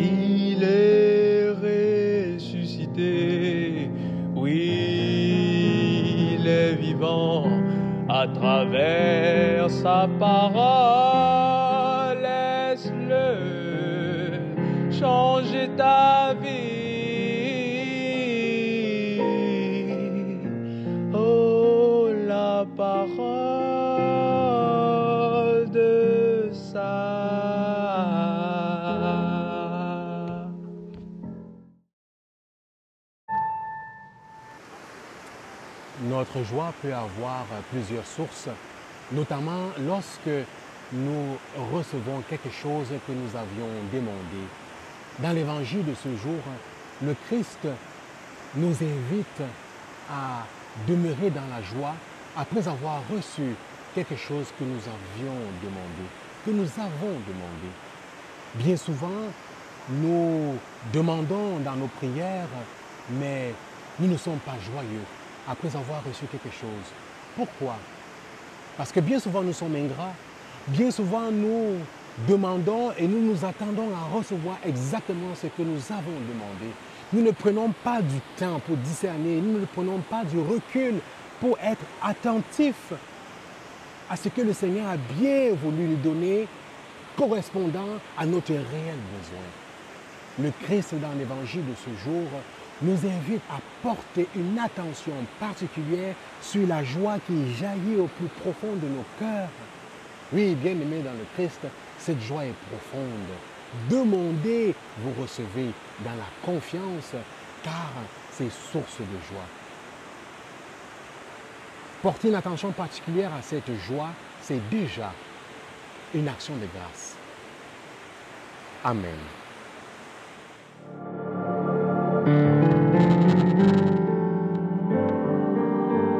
Il est ressuscité, oui, il est vivant à travers sa parole. Laisse-le changer ta vie. Oh, la parole de ça. Notre joie peut avoir plusieurs sources, notamment lorsque nous recevons quelque chose que nous avions demandé. Dans l'évangile de ce jour, le Christ nous invite à demeurer dans la joie après avoir reçu quelque chose que nous avions demandé, que nous avons demandé. Bien souvent, nous demandons dans nos prières, mais nous ne sommes pas joyeux après avoir reçu quelque chose. Pourquoi? Parce que bien souvent nous sommes ingrats, bien souvent nous demandons et nous nous attendons à recevoir exactement ce que nous avons demandé. Nous ne prenons pas du temps pour discerner, nous ne prenons pas du recul pour être attentifs à ce que le Seigneur a bien voulu nous donner correspondant à notre réel besoin. Le Christ dans l'évangile de ce jour nous invite à porter une attention particulière sur la joie qui jaillit au plus profond de nos cœurs. Oui, bien aimé dans le Christ, cette joie est profonde. Demandez, vous recevez dans la confiance, car c'est source de joie. Porter une attention particulière à cette joie, c'est déjà une action de grâce. Amen.